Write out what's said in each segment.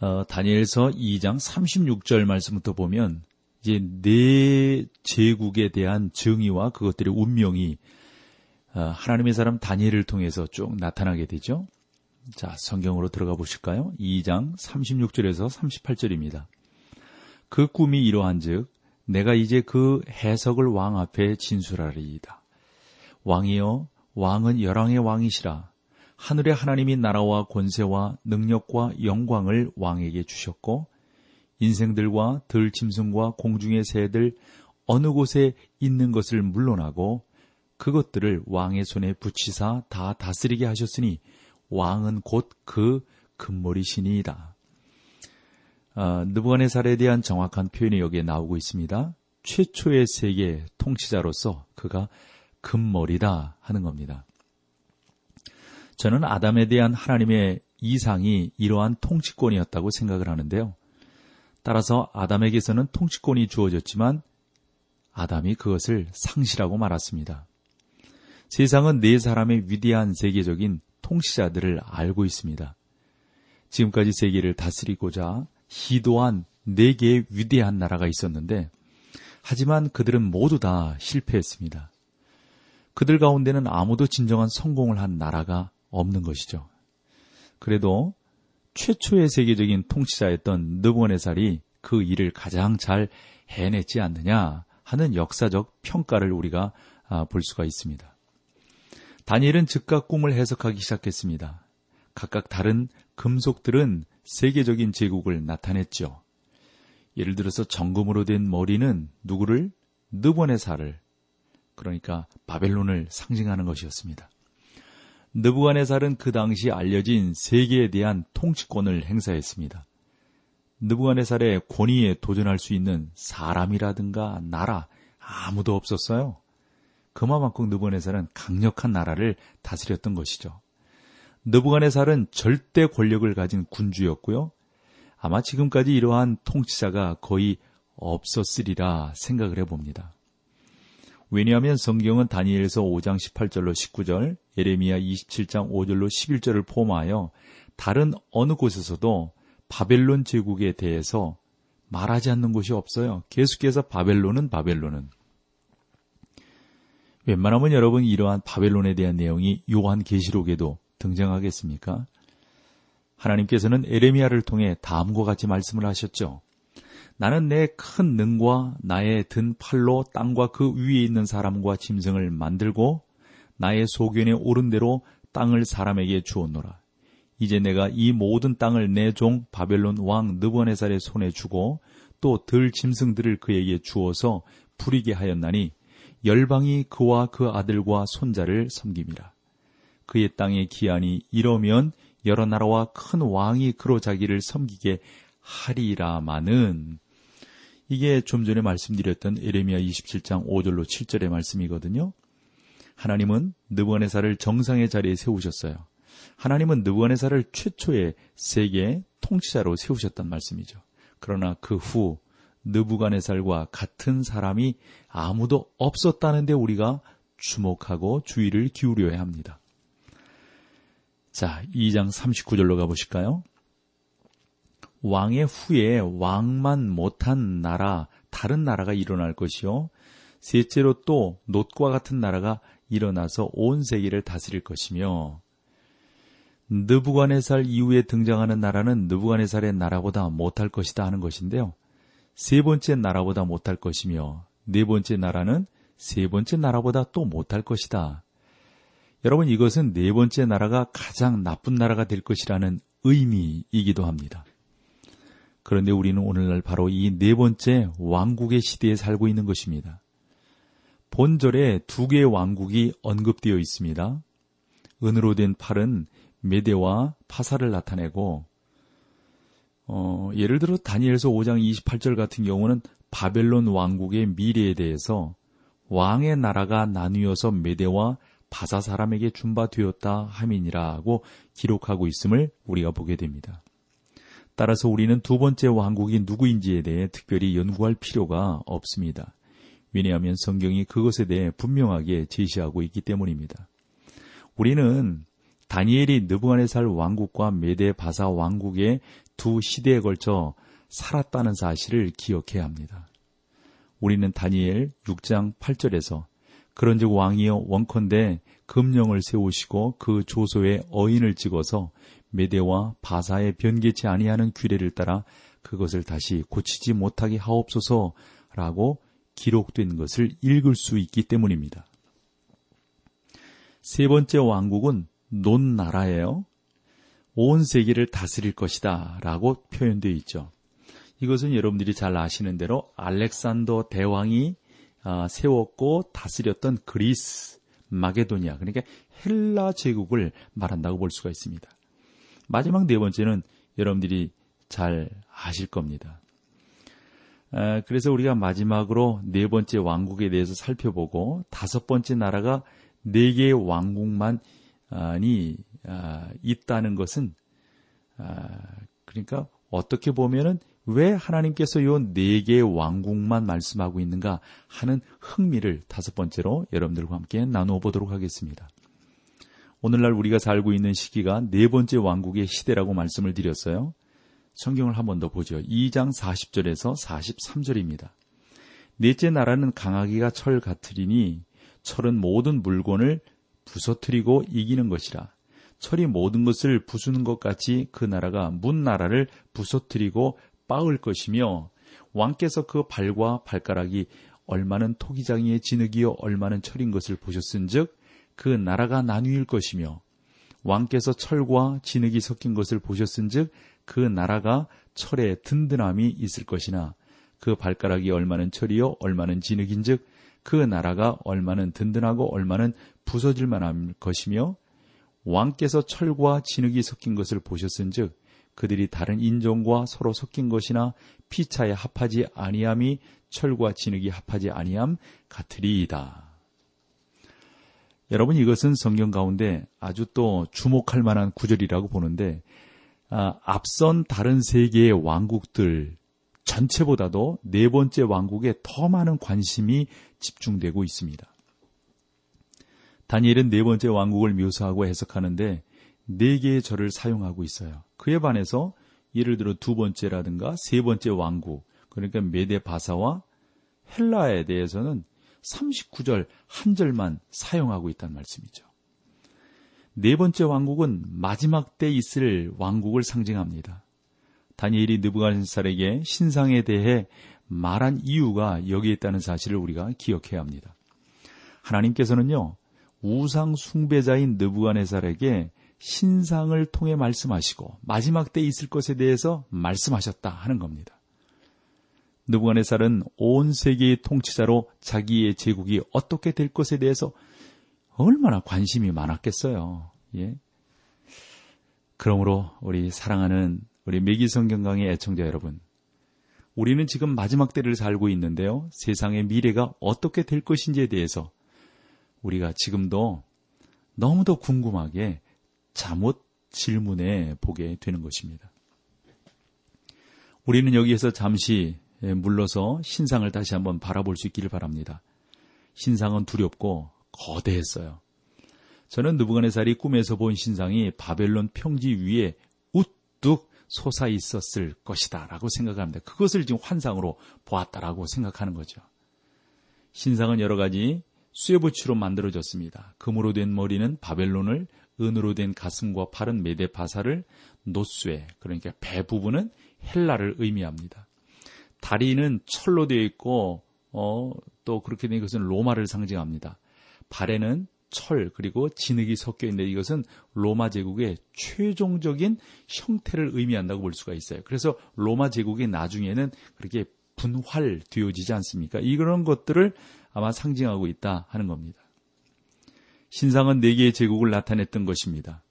어, 다니엘서 2장 36절 말씀부터 보면 이제 네 제국에 대한 정의와 그것들의 운명이 어, 하나님의 사람 다니엘을 통해서 쭉 나타나게 되죠. 자, 성경으로 들어가 보실까요? 2장 36절에서 38절입니다. 그 꿈이 이러한즉 내가 이제 그 해석을 왕 앞에 진술하리이다. 왕이여 왕은 열왕의 왕이시라 하늘의 하나님이 나라와 권세와 능력과 영광을 왕에게 주셨고 인생들과 들짐승과 공중의 새들 어느 곳에 있는 것을 물러나고 그것들을 왕의 손에 붙이사 다 다스리게 하셨으니 왕은 곧 그 금머리시니이다. 아, 느부갓네살에 대한 정확한 표현이 여기에 나오고 있습니다. 최초의 세계 통치자로서 그가 금머리다 하는 겁니다. 저는 아담에 대한 하나님의 이상이 이러한 통치권이었다고 생각을 하는데요. 따라서 아담에게서는 통치권이 주어졌지만 아담이 그것을 상실하고 말았습니다. 세상은 네 사람의 위대한 세계적인 통치자들을 알고 있습니다. 지금까지 세계를 다스리고자 시도한 네 개의 위대한 나라가 있었는데, 하지만 그들은 모두 다 실패했습니다. 그들 가운데는 아무도 진정한 성공을 한 나라가 없는 것이죠. 그래도 최초의 세계적인 통치자였던 느부갓네살이 그 일을 가장 잘 해냈지 않느냐 하는 역사적 평가를 우리가 아, 볼 수가 있습니다. 다니엘은 즉각 꿈을 해석하기 시작했습니다. 각각 다른 금속들은 세계적인 제국을 나타냈죠. 예를 들어서 정금으로 된 머리는 누구를 느부갓네살을 그러니까 바벨론을 상징하는 것이었습니다. 느부갓네살은 그 당시 알려진 세계에 대한 통치권을 행사했습니다. 느부갓네살의 권위에 도전할 수 있는 사람이라든가 나라 아무도 없었어요. 그만큼 느부갓네살은 강력한 나라를 다스렸던 것이죠. 느부갓네살은 절대 권력을 가진 군주였고요. 아마 지금까지 이러한 통치자가 거의 없었으리라 생각을 해봅니다. 왜냐하면 성경은 다니엘서 5장 18절로 19절, 예레미야 27장 5절로 11절을 포함하여 다른 어느 곳에서도 바벨론 제국에 대해서 말하지 않는 곳이 없어요. 계속해서 바벨론은 바벨론은. 웬만하면 여러분 이러한 바벨론에 대한 내용이 요한 계시록에도 등장하겠습니까? 하나님께서는 에레미야를 통해 다음과 같이 말씀을 하셨죠. 나는 내 큰 능과 나의 든 팔로 땅과 그 위에 있는 사람과 짐승을 만들고 나의 소견에 오른 대로 땅을 사람에게 주었노라. 이제 내가 이 모든 땅을 내 종 바벨론 왕 느부갓네살의 손에 주고 또 들 짐승들을 그에게 주어서 부리게 하였나니 열방이 그와 그 아들과 손자를 섬김이라. 그의 땅의 기한이 이러면 여러 나라와 큰 왕이 그로 자기를 섬기게 하리라마는 이게 좀 전에 말씀드렸던 에레미야 27장 5절로 7절의 말씀이거든요. 하나님은 느부갓네살을 정상의 자리에 세우셨어요. 하나님은 느부갓네살을 최초의 세계 통치자로 세우셨단 말씀이죠. 그러나 그 후 느부갓네살과 같은 사람이 아무도 없었다는데 우리가 주목하고 주의를 기울여야 합니다. 자, 2장 39절로 가보실까요? 왕의 후에 왕만 못한 나라, 다른 나라가 일어날 것이요. 셋째로 또 놋과 같은 나라가 일어나서 온 세계를 다스릴 것이며 느부갓네살 이후에 등장하는 나라는 느부갓네살의 나라보다 못할 것이다 하는 것인데요. 세 번째 나라보다 못할 것이며 네 번째 나라는 세 번째 나라보다 또 못할 것이다. 여러분 이것은 네 번째 나라가 가장 나쁜 나라가 될 것이라는 의미이기도 합니다. 그런데 우리는 오늘날 바로 이 네 번째 왕국의 시대에 살고 있는 것입니다. 본절에 두 개의 왕국이 언급되어 있습니다. 은으로 된 팔은 메대와 파사를 나타내고 어, 예를 들어 다니엘서 5장 28절 같은 경우는 바벨론 왕국의 미래에 대해서 왕의 나라가 나뉘어서 메대와 바사 사람에게 준바되었다 함이니라고 기록하고 있음을 우리가 보게 됩니다. 따라서 우리는 두 번째 왕국이 누구인지에 대해 특별히 연구할 필요가 없습니다. 왜냐하면 성경이 그것에 대해 분명하게 제시하고 있기 때문입니다. 우리는 다니엘이 느부갓네살 왕국과 메데 바사 왕국의 두 시대에 걸쳐 살았다는 사실을 기억해야 합니다. 우리는 다니엘 6장 8절에서 그런즉 왕이여 원컨대 금령을 세우시고 그 조소에 어인을 찍어서 메대와 바사에 변개치 아니하는 규례를 따라 그것을 다시 고치지 못하게 하옵소서라고 기록된 것을 읽을 수 있기 때문입니다. 세 번째 왕국은 논 나라예요. 온 세계를 다스릴 것이다 라고 표현되어 있죠. 이것은 여러분들이 잘 아시는 대로 알렉산더 대왕이 아, 세웠고 다스렸던 그리스, 마게도니아, 그러니까 헬라 제국을 말한다고 볼 수가 있습니다. 마지막 네 번째는 여러분들이 잘 아실 겁니다. 아, 그래서 우리가 마지막으로 네 번째 왕국에 대해서 살펴보고 다섯 번째 나라가 네 개의 왕국만이 아, 있다는 것은 그러니까 어떻게 보면은 왜 하나님께서 요 네 개의 왕국만 말씀하고 있는가 하는 흥미를 다섯 번째로 여러분들과 함께 나누어 보도록 하겠습니다. 오늘날 우리가 살고 있는 시기가 네 번째 왕국의 시대라고 말씀을 드렸어요. 성경을 한 번 더 보죠. 2장 40절에서 43절입니다. 넷째 나라는 강하기가 철 같으리니 철은 모든 물건을 부서뜨리고 이기는 것이라. 철이 모든 것을 부수는 것 같이 그 나라가 문 나라를 부서뜨리고 빠을 것이며 왕께서 그 발과 발가락이 얼마는 토기장이의 진흙이요 얼마는 철인 것을 보셨은즉 그 나라가 나뉘일 것이며 왕께서 철과 진흙이 섞인 것을 보셨은즉 그 나라가 철에 든든함이 있을 것이나 그 발가락이 얼마는 철이요 얼마는 진흙인즉 그 나라가 얼마는 든든하고 얼마는 부서질 만한 것이며 왕께서 철과 진흙이 섞인 것을 보셨은즉 그들이 다른 인종과 서로 섞인 것이나 피차에 합하지 아니함이 철과 진흙이 합하지 아니함 같으리이다. 여러분 이것은 성경 가운데 아주 또 주목할 만한 구절이라고 보는데 아, 앞선 다른 세계의 왕국들 전체보다도 네 번째 왕국에 더 많은 관심이 집중되고 있습니다. 다니엘은 네 번째 왕국을 묘사하고 해석하는데 네 개의 절을 사용하고 있어요. 그에 반해서 예를 들어 두 번째라든가 세 번째 왕국, 그러니까 메데 바사와 헬라에 대해서는 39절 한 절만 사용하고 있다는 말씀이죠. 네 번째 왕국은 마지막 때 있을 왕국을 상징합니다. 다니엘이 느부갓네살에게 신상에 대해 말한 이유가 여기에 있다는 사실을 우리가 기억해야 합니다. 하나님께서는요 우상 숭배자인 느부갓네살에게 신상을 통해 말씀하시고 마지막 때 있을 것에 대해서 말씀하셨다 하는 겁니다. 느부갓네살은 온 세계의 통치자로 자기의 제국이 어떻게 될 것에 대해서 얼마나 관심이 많았겠어요. 예. 그러므로 우리 사랑하는 우리 매기성경 강의 애청자 여러분, 우리는 지금 마지막 때를 살고 있는데요. 세상의 미래가 어떻게 될 것인지에 대해서 우리가 지금도 너무도 궁금하게 잠옷 질문에 보게 되는 것입니다. 우리는 여기에서 잠시 물러서 신상을 다시 한번 바라볼 수 있기를 바랍니다. 신상은 두렵고 거대했어요. 저는 느부갓네살이 꿈에서 본 신상이 바벨론 평지 위에 우뚝 솟아 있었을 것이다라고 생각합니다. 그것을 지금 환상으로 보았다라고 생각하는 거죠. 신상은 여러 가지 쇠붙이로 만들어졌습니다. 금으로 된 머리는 바벨론을 은으로 된 가슴과 팔은 메데바사를 노쇠 그러니까 배 부분은 헬라를 의미합니다. 다리는 철로 되어 있고 어, 또 그렇게 된 것은 로마를 상징합니다. 발에는 철 그리고 진흙이 섞여 있는데 이것은 로마 제국의 최종적인 형태를 의미한다고 볼 수가 있어요. 그래서 로마 제국이 나중에는 그렇게 분활되어지지 않습니까? 이런 것들을 아마 상징하고 있다 하는 겁니다. 신상은 네 개의 제국을 나타냈던 것입니다.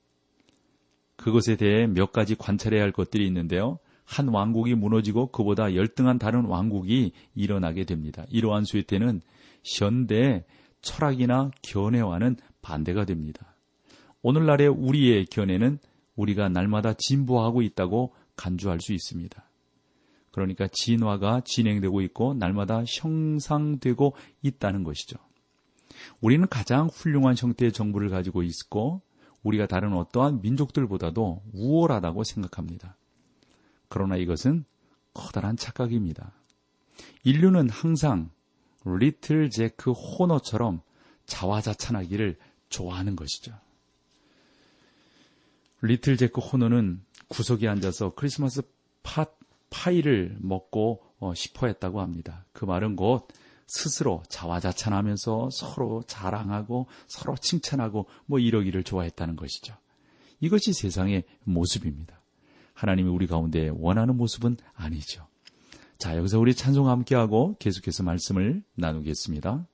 그것에 대해 몇 가지 관찰해야 할 것들이 있는데요. 한 왕국이 무너지고 그보다 열등한 다른 왕국이 일어나게 됩니다. 이러한 수혜태는 현대 철학이나 견해와는 반대가 됩니다. 오늘날의 우리의 견해는 우리가 날마다 진보하고 있다고 간주할 수 있습니다. 그러니까 진화가 진행되고 있고 날마다 형상되고 있다는 것이죠. 우리는 가장 훌륭한 형태의 정부를 가지고 있고 우리가 다른 어떠한 민족들보다도 우월하다고 생각합니다. 그러나 이것은 커다란 착각입니다. 인류는 항상 리틀 제크 호너처럼 자화자찬하기를 좋아하는 것이죠. 리틀 제크 호너는 구석에 앉아서 크리스마스 파, 파이를 먹고 어, 싶어 했다고 합니다. 그 말은 곧 스스로 자화자찬하면서 서로 자랑하고 서로 칭찬하고 뭐 이러기를 좋아했다는 것이죠. 이것이 세상의 모습입니다. 하나님이 우리 가운데 원하는 모습은 아니죠. 자, 여기서 우리 찬송 함께하고 계속해서 말씀을 나누겠습니다.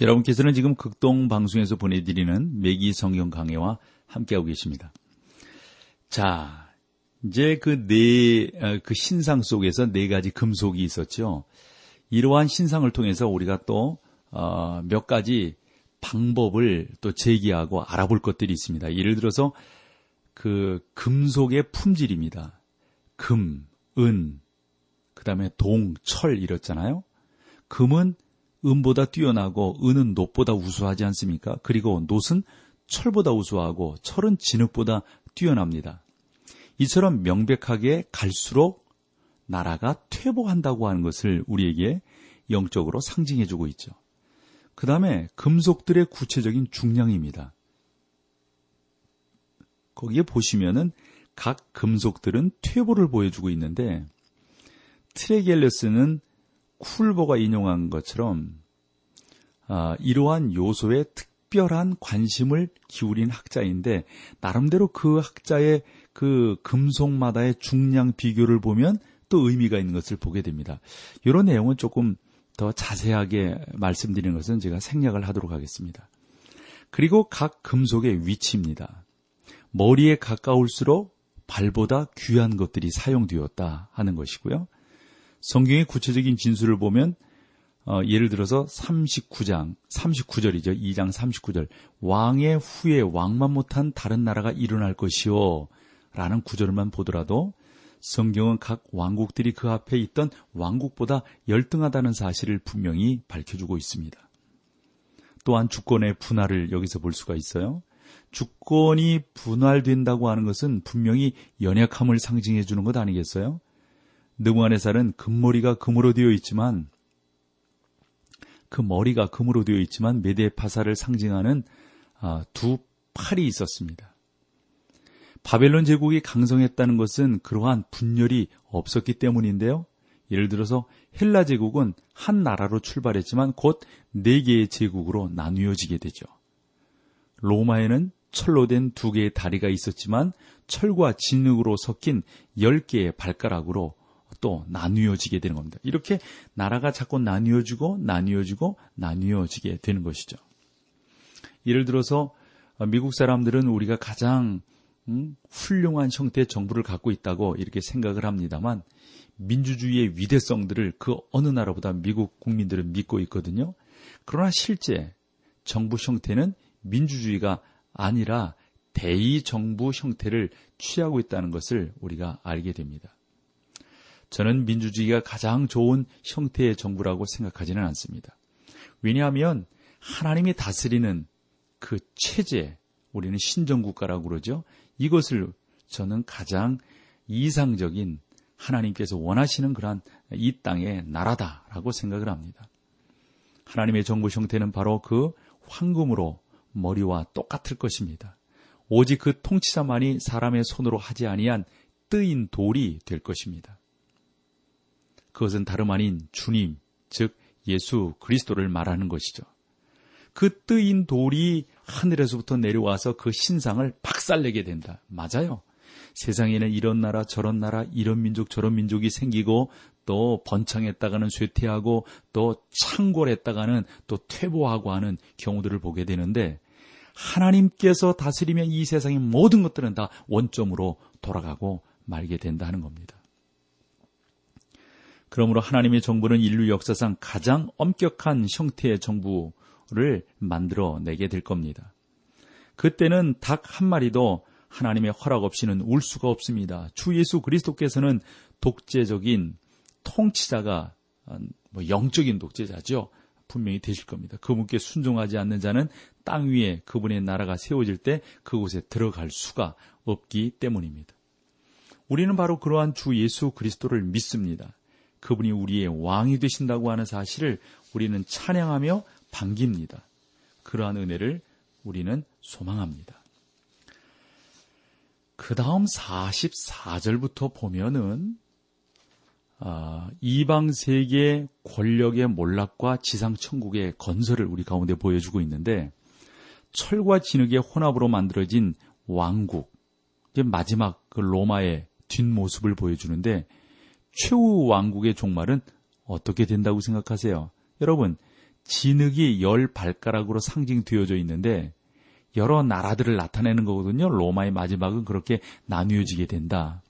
여러분께서는 지금 극동 방송에서 보내드리는 매기 성경 강해와 함께하고 계십니다. 자, 이제 그 네, 어, 그 신상 속에서 네 가지 금속이 있었죠. 이러한 신상을 통해서 우리가 또, 어, 몇 가지 방법을 또 제기하고 알아볼 것들이 있습니다. 예를 들어서 그 금속의 품질입니다. 금, 은, 그 다음에 동, 철 이렇잖아요. 금은 은보다 뛰어나고 은은 놋보다 우수하지 않습니까? 그리고 놋은 철보다 우수하고 철은 진흙보다 뛰어납니다. 이처럼 명백하게 갈수록 나라가 퇴보한다고 하는 것을 우리에게 영적으로 상징해 주고 있죠. 그 다음에 금속들의 구체적인 중량입니다. 거기에 보시면은 각 금속들은 퇴보를 보여주고 있는데 트레겔레스는 쿨보가 인용한 것처럼 아, 이러한 요소에 특별한 관심을 기울인 학자인데 나름대로 그 학자의 그 금속마다의 중량 비교를 보면 또 의미가 있는 것을 보게 됩니다. 이런 내용은 조금 더 자세하게 말씀드리는 것은 제가 생략을 하도록 하겠습니다. 그리고 각 금속의 위치입니다. 머리에 가까울수록 발보다 귀한 것들이 사용되었다 하는 것이고요. 성경의 구체적인 진술을 보면 어, 예를 들어서 39장, 39절이죠. 2장 39절. 왕의 후에 왕만 못한 다른 나라가 일어날 것이요. 라는 구절만 보더라도 성경은 각 왕국들이 그 앞에 있던 왕국보다 열등하다는 사실을 분명히 밝혀주고 있습니다. 또한 주권의 분할을 여기서 볼 수가 있어요. 주권이 분할된다고 하는 것은 분명히 연약함을 상징해 주는 것 아니겠어요? 느부갓네살은 금머리가 금으로 되어 있지만 그 머리가 금으로 되어 있지만 메데파사를 상징하는 아, 두 팔이 있었습니다. 바벨론 제국이 강성했다는 것은 그러한 분열이 없었기 때문인데요. 예를 들어서 헬라 제국은 한 나라로 출발했지만 곧 네 개의 제국으로 나누어지게 되죠. 로마에는 철로 된 두 개의 다리가 있었지만 철과 진흙으로 섞인 열 개의 발가락으로 또 나뉘어지게 되는 겁니다. 이렇게 나라가 자꾸 나뉘어지고 나뉘어지고 나뉘어지게 되는 것이죠. 예를 들어서 미국 사람들은 우리가 가장 음, 훌륭한 형태의 정부를 갖고 있다고 이렇게 생각을 합니다만 민주주의의 위대성들을 그 어느 나라보다 미국 국민들은 믿고 있거든요. 그러나 실제 정부 형태는 민주주의가 아니라 대의 정부 형태를 취하고 있다는 것을 우리가 알게 됩니다. 저는 민주주의가 가장 좋은 형태의 정부라고 생각하지는 않습니다. 왜냐하면 하나님이 다스리는 그 체제, 우리는 신정국가라고 그러죠. 이것을 저는 가장 이상적인 하나님께서 원하시는 그러한 이 땅의 나라다라고 생각을 합니다. 하나님의 정부 형태는 바로 그 황금으로 머리와 똑같을 것입니다. 오직 그 통치자만이 사람의 손으로 하지 아니한 뜨인 돌이 될 것입니다. 그것은 다름 아닌 주님, 즉 예수 그리스도를 말하는 것이죠. 그 뜨인 돌이 하늘에서부터 내려와서 그 신상을 박살내게 된다. 맞아요. 세상에는 이런 나라 저런 나라 이런 민족 저런 민족이 생기고 또 번창했다가는 쇠퇴하고 또 창궐했다가는 또 퇴보하고 하는 경우들을 보게 되는데 하나님께서 다스리면 이 세상의 모든 것들은 다 원점으로 돌아가고 말게 된다 하는 겁니다. 그러므로 하나님의 정부는 인류 역사상 가장 엄격한 형태의 정부를 만들어내게 될 겁니다. 그때는 닭 한 마리도 하나님의 허락 없이는 울 수가 없습니다. 주 예수 그리스도께서는 독재적인 통치자가 뭐 영적인 독재자죠. 분명히 되실 겁니다. 그분께 순종하지 않는 자는 땅 위에 그분의 나라가 세워질 때 그곳에 들어갈 수가 없기 때문입니다. 우리는 바로 그러한 주 예수 그리스도를 믿습니다. 그분이 우리의 왕이 되신다고 하는 사실을 우리는 찬양하며 반깁니다. 그러한 은혜를 우리는 소망합니다. 그 다음 44절부터 보면은 아, 이방 세계 권력의 몰락과 지상 천국의 건설을 우리 가운데 보여주고 있는데 철과 진흙의 혼합으로 만들어진 왕국, 이제 마지막 그 로마의 뒷모습을 보여주는데 최후 왕국의 종말은 어떻게 된다고 생각하세요? 여러분, 진흙이 열 발가락으로 상징되어져 있는데 여러 나라들을 나타내는 거거든요. 로마의 마지막은 그렇게 나뉘어지게 된다.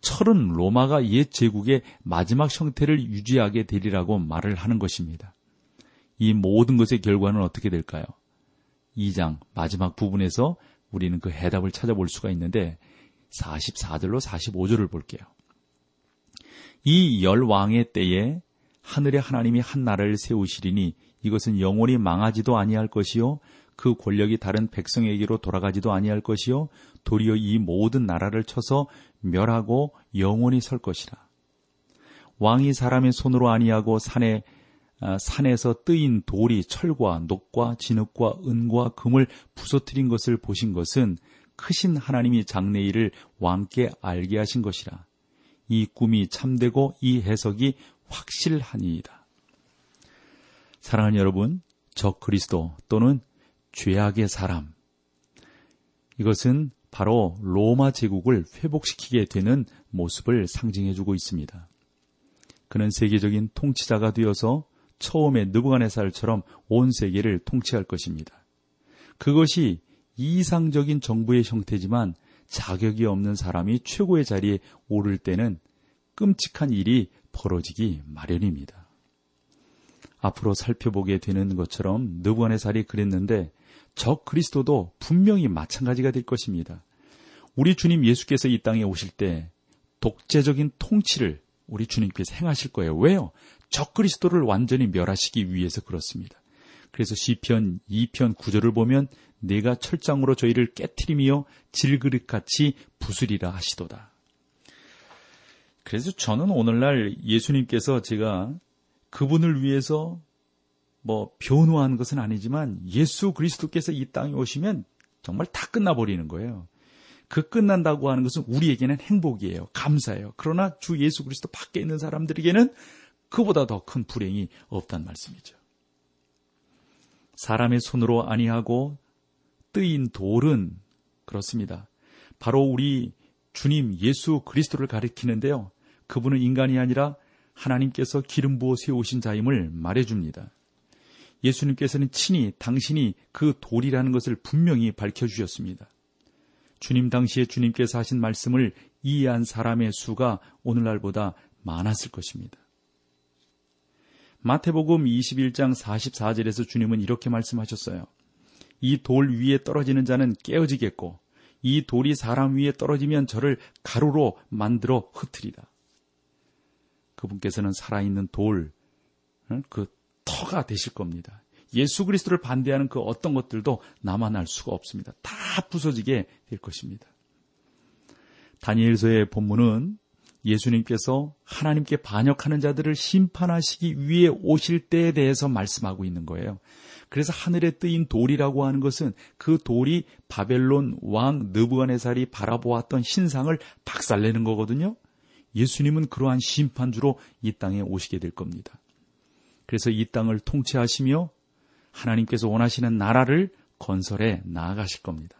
철은 로마가 옛 제국의 마지막 형태를 유지하게 되리라고 말을 하는 것입니다. 이 모든 것의 결과는 어떻게 될까요? 2장 마지막 부분에서 우리는 그 해답을 찾아볼 수가 있는데 44절로 45절을 볼게요. 이 열 왕의 때에 하늘의 하나님이 한 나라를 세우시리니 이것은 영원히 망하지도 아니할 것이요 그 권력이 다른 백성에게로 돌아가지도 아니할 것이요 도리어 이 모든 나라를 쳐서 멸하고 영원히 설 것이라. 왕이 사람의 손으로 아니하고 산에 아, 산에서 뜨인 돌이 철과 녹과 진흙과 은과 금을 부서뜨린 것을 보신 것은 크신 하나님이 장래일을 왕께 알게 하신 것이라. 이 꿈이 참되고 이 해석이 확실하니이다. 사랑하는 여러분, 저 그리스도 또는 죄악의 사람. 이것은 바로 로마 제국을 회복시키게 되는 모습을 상징해주고 있습니다. 그는 세계적인 통치자가 되어서 처음에 느부갓네살처럼 온 세계를 통치할 것입니다. 그것이 이상적인 정부의 형태지만 자격이 없는 사람이 최고의 자리에 오를 때는 끔찍한 일이 벌어지기 마련입니다. 앞으로 살펴보게 되는 것처럼 느부갓네살이 그랬는데 저 그리스도도 분명히 마찬가지가 될 것입니다. 우리 주님 예수께서 이 땅에 오실 때 독재적인 통치를 우리 주님께서 행하실 거예요. 왜요? 적 그리스도를 완전히 멸하시기 위해서 그렇습니다. 그래서 시편 2편 9절을 보면 내가 철장으로 저희를 깨뜨리며 질그릇같이 부수리라 하시도다. 그래서 저는 오늘날 예수님께서 제가 그분을 위해서 뭐 변호한 것은 아니지만 예수 그리스도께서 이 땅에 오시면 정말 다 끝나버리는 거예요. 그 끝난다고 하는 것은 우리에게는 행복이에요. 감사해요. 그러나 주 예수 그리스도 밖에 있는 사람들에게는 그보다 더 큰 불행이 없단 말씀이죠. 사람의 손으로 아니하고 뜨인 돌은 그렇습니다. 바로 우리 주님 예수 그리스도를 가리키는데요. 그분은 인간이 아니라 하나님께서 기름 부어 세우신 자임을 말해줍니다. 예수님께서는 친히 당신이 그 돌이라는 것을 분명히 밝혀주셨습니다. 주님 당시에 주님께서 하신 말씀을 이해한 사람의 수가 오늘날보다 많았을 것입니다. 마태복음 21장 44절에서 주님은 이렇게 말씀하셨어요. 이 돌 위에 떨어지는 자는 깨어지겠고 이 돌이 사람 위에 떨어지면 저를 가루로 만들어 흩트리다. 그분께서는 살아있는 돌, 그 터가 되실 겁니다. 예수 그리스도를 반대하는 그 어떤 것들도 남아날 수가 없습니다. 다 부서지게 될 것입니다. 다니엘서의 본문은 예수님께서 하나님께 반역하는 자들을 심판하시기 위해 오실 때에 대해서 말씀하고 있는 거예요. 그래서 하늘에 뜨인 돌이라고 하는 것은 그 돌이 바벨론 왕 느부갓네살이 바라보았던 신상을 박살내는 거거든요. 예수님은 그러한 심판주로 이 땅에 오시게 될 겁니다. 그래서 이 땅을 통치하시며 하나님께서 원하시는 나라를 건설해 나아가실 겁니다.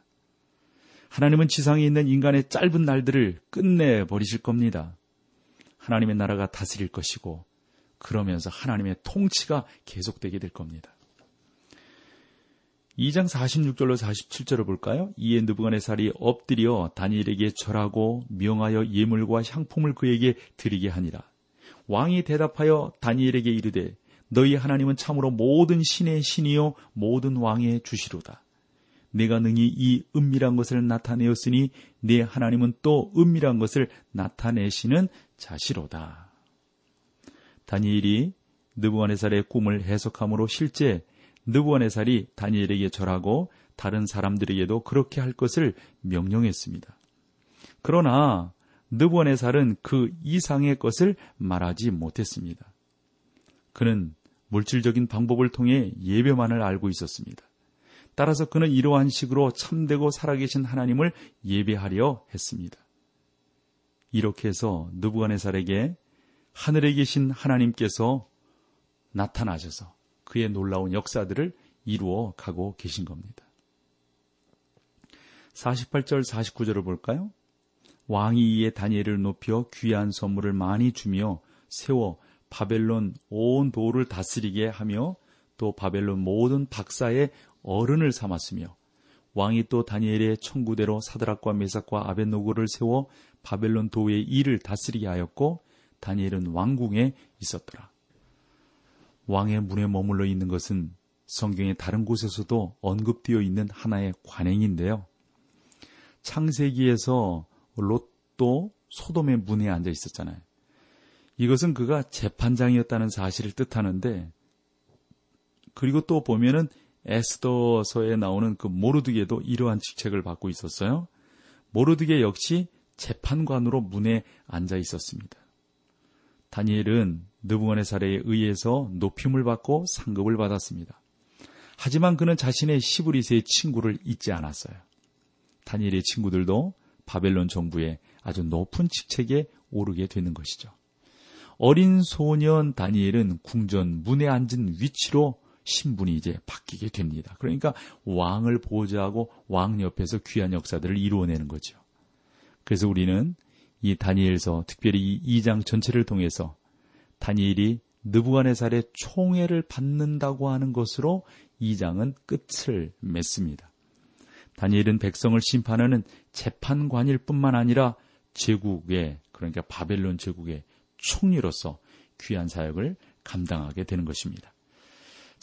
하나님은 지상에 있는 인간의 짧은 날들을 끝내 버리실 겁니다. 하나님의 나라가 다스릴 것이고, 그러면서 하나님의 통치가 계속되게 될 겁니다. 2장 46절로 47절을 볼까요? 이에 느부갓네살이 엎드려 다니엘에게 절하고 명하여 예물과 향품을 그에게 드리게 하니라. 왕이 대답하여 다니엘에게 이르되 너희 하나님은 참으로 모든 신의 신이요 모든 왕의 주시로다. 내가 능히 이 은밀한 것을 나타내었으니 내 하나님은 또 은밀한 것을 나타내시는 자시로다. 다니엘이 느부갓네살의 꿈을 해석함으로 실제 느부갓네살이 다니엘에게 절하고 다른 사람들에게도 그렇게 할 것을 명령했습니다. 그러나 느부갓네살은 그 이상의 것을 말하지 못했습니다. 그는 물질적인 방법을 통해 예배만을 알고 있었습니다. 따라서 그는 이러한 식으로 참되고 살아계신 하나님을 예배하려 했습니다. 이렇게 해서 느부갓네살에게 하늘에 계신 하나님께서 나타나셔서 그의 놀라운 역사들을 이루어 가고 계신 겁니다. 48절 49절을 볼까요? 왕이 이에 다니엘을 높여 귀한 선물을 많이 주며 세워 바벨론 온 도를 다스리게 하며 또 바벨론 모든 박사의 어른을 삼았으며 왕이 또 다니엘의 청구대로 사드락과 메삭과 아벤노고를 세워 바벨론 도의 일을 다스리게 하였고 다니엘은 왕궁에 있었더라. 왕의 문에 머물러 있는 것은 성경의 다른 곳에서도 언급되어 있는 하나의 관행인데요. 창세기에서 롯도 소돔의 문에 앉아 있었잖아요. 이것은 그가 재판장이었다는 사실을 뜻하는데 그리고 또 보면은 에스더서에 나오는 그 모르드게도 이러한 직책을 받고 있었어요. 모르드게 역시 재판관으로 문에 앉아 있었습니다. 다니엘은 느부갓네살에 의해서 높임을 받고 상급을 받았습니다. 하지만 그는 자신의 시브리스의 친구를 잊지 않았어요. 다니엘의 친구들도 바벨론 정부의 아주 높은 직책에 오르게 되는 것이죠. 어린 소년 다니엘은 궁전 문에 앉은 위치로 신분이 이제 바뀌게 됩니다. 그러니까 왕을 보좌하고 왕 옆에서 귀한 역사들을 이루어내는 거죠. 그래서 우리는 이 다니엘서 특별히 이 2장 전체를 통해서 다니엘이 느부갓네살의 총애를 받는다고 하는 것으로 2장은 끝을 맺습니다. 다니엘은 백성을 심판하는 재판관일 뿐만 아니라 제국의 그러니까 바벨론 제국의 총리로서 귀한 사역을 감당하게 되는 것입니다.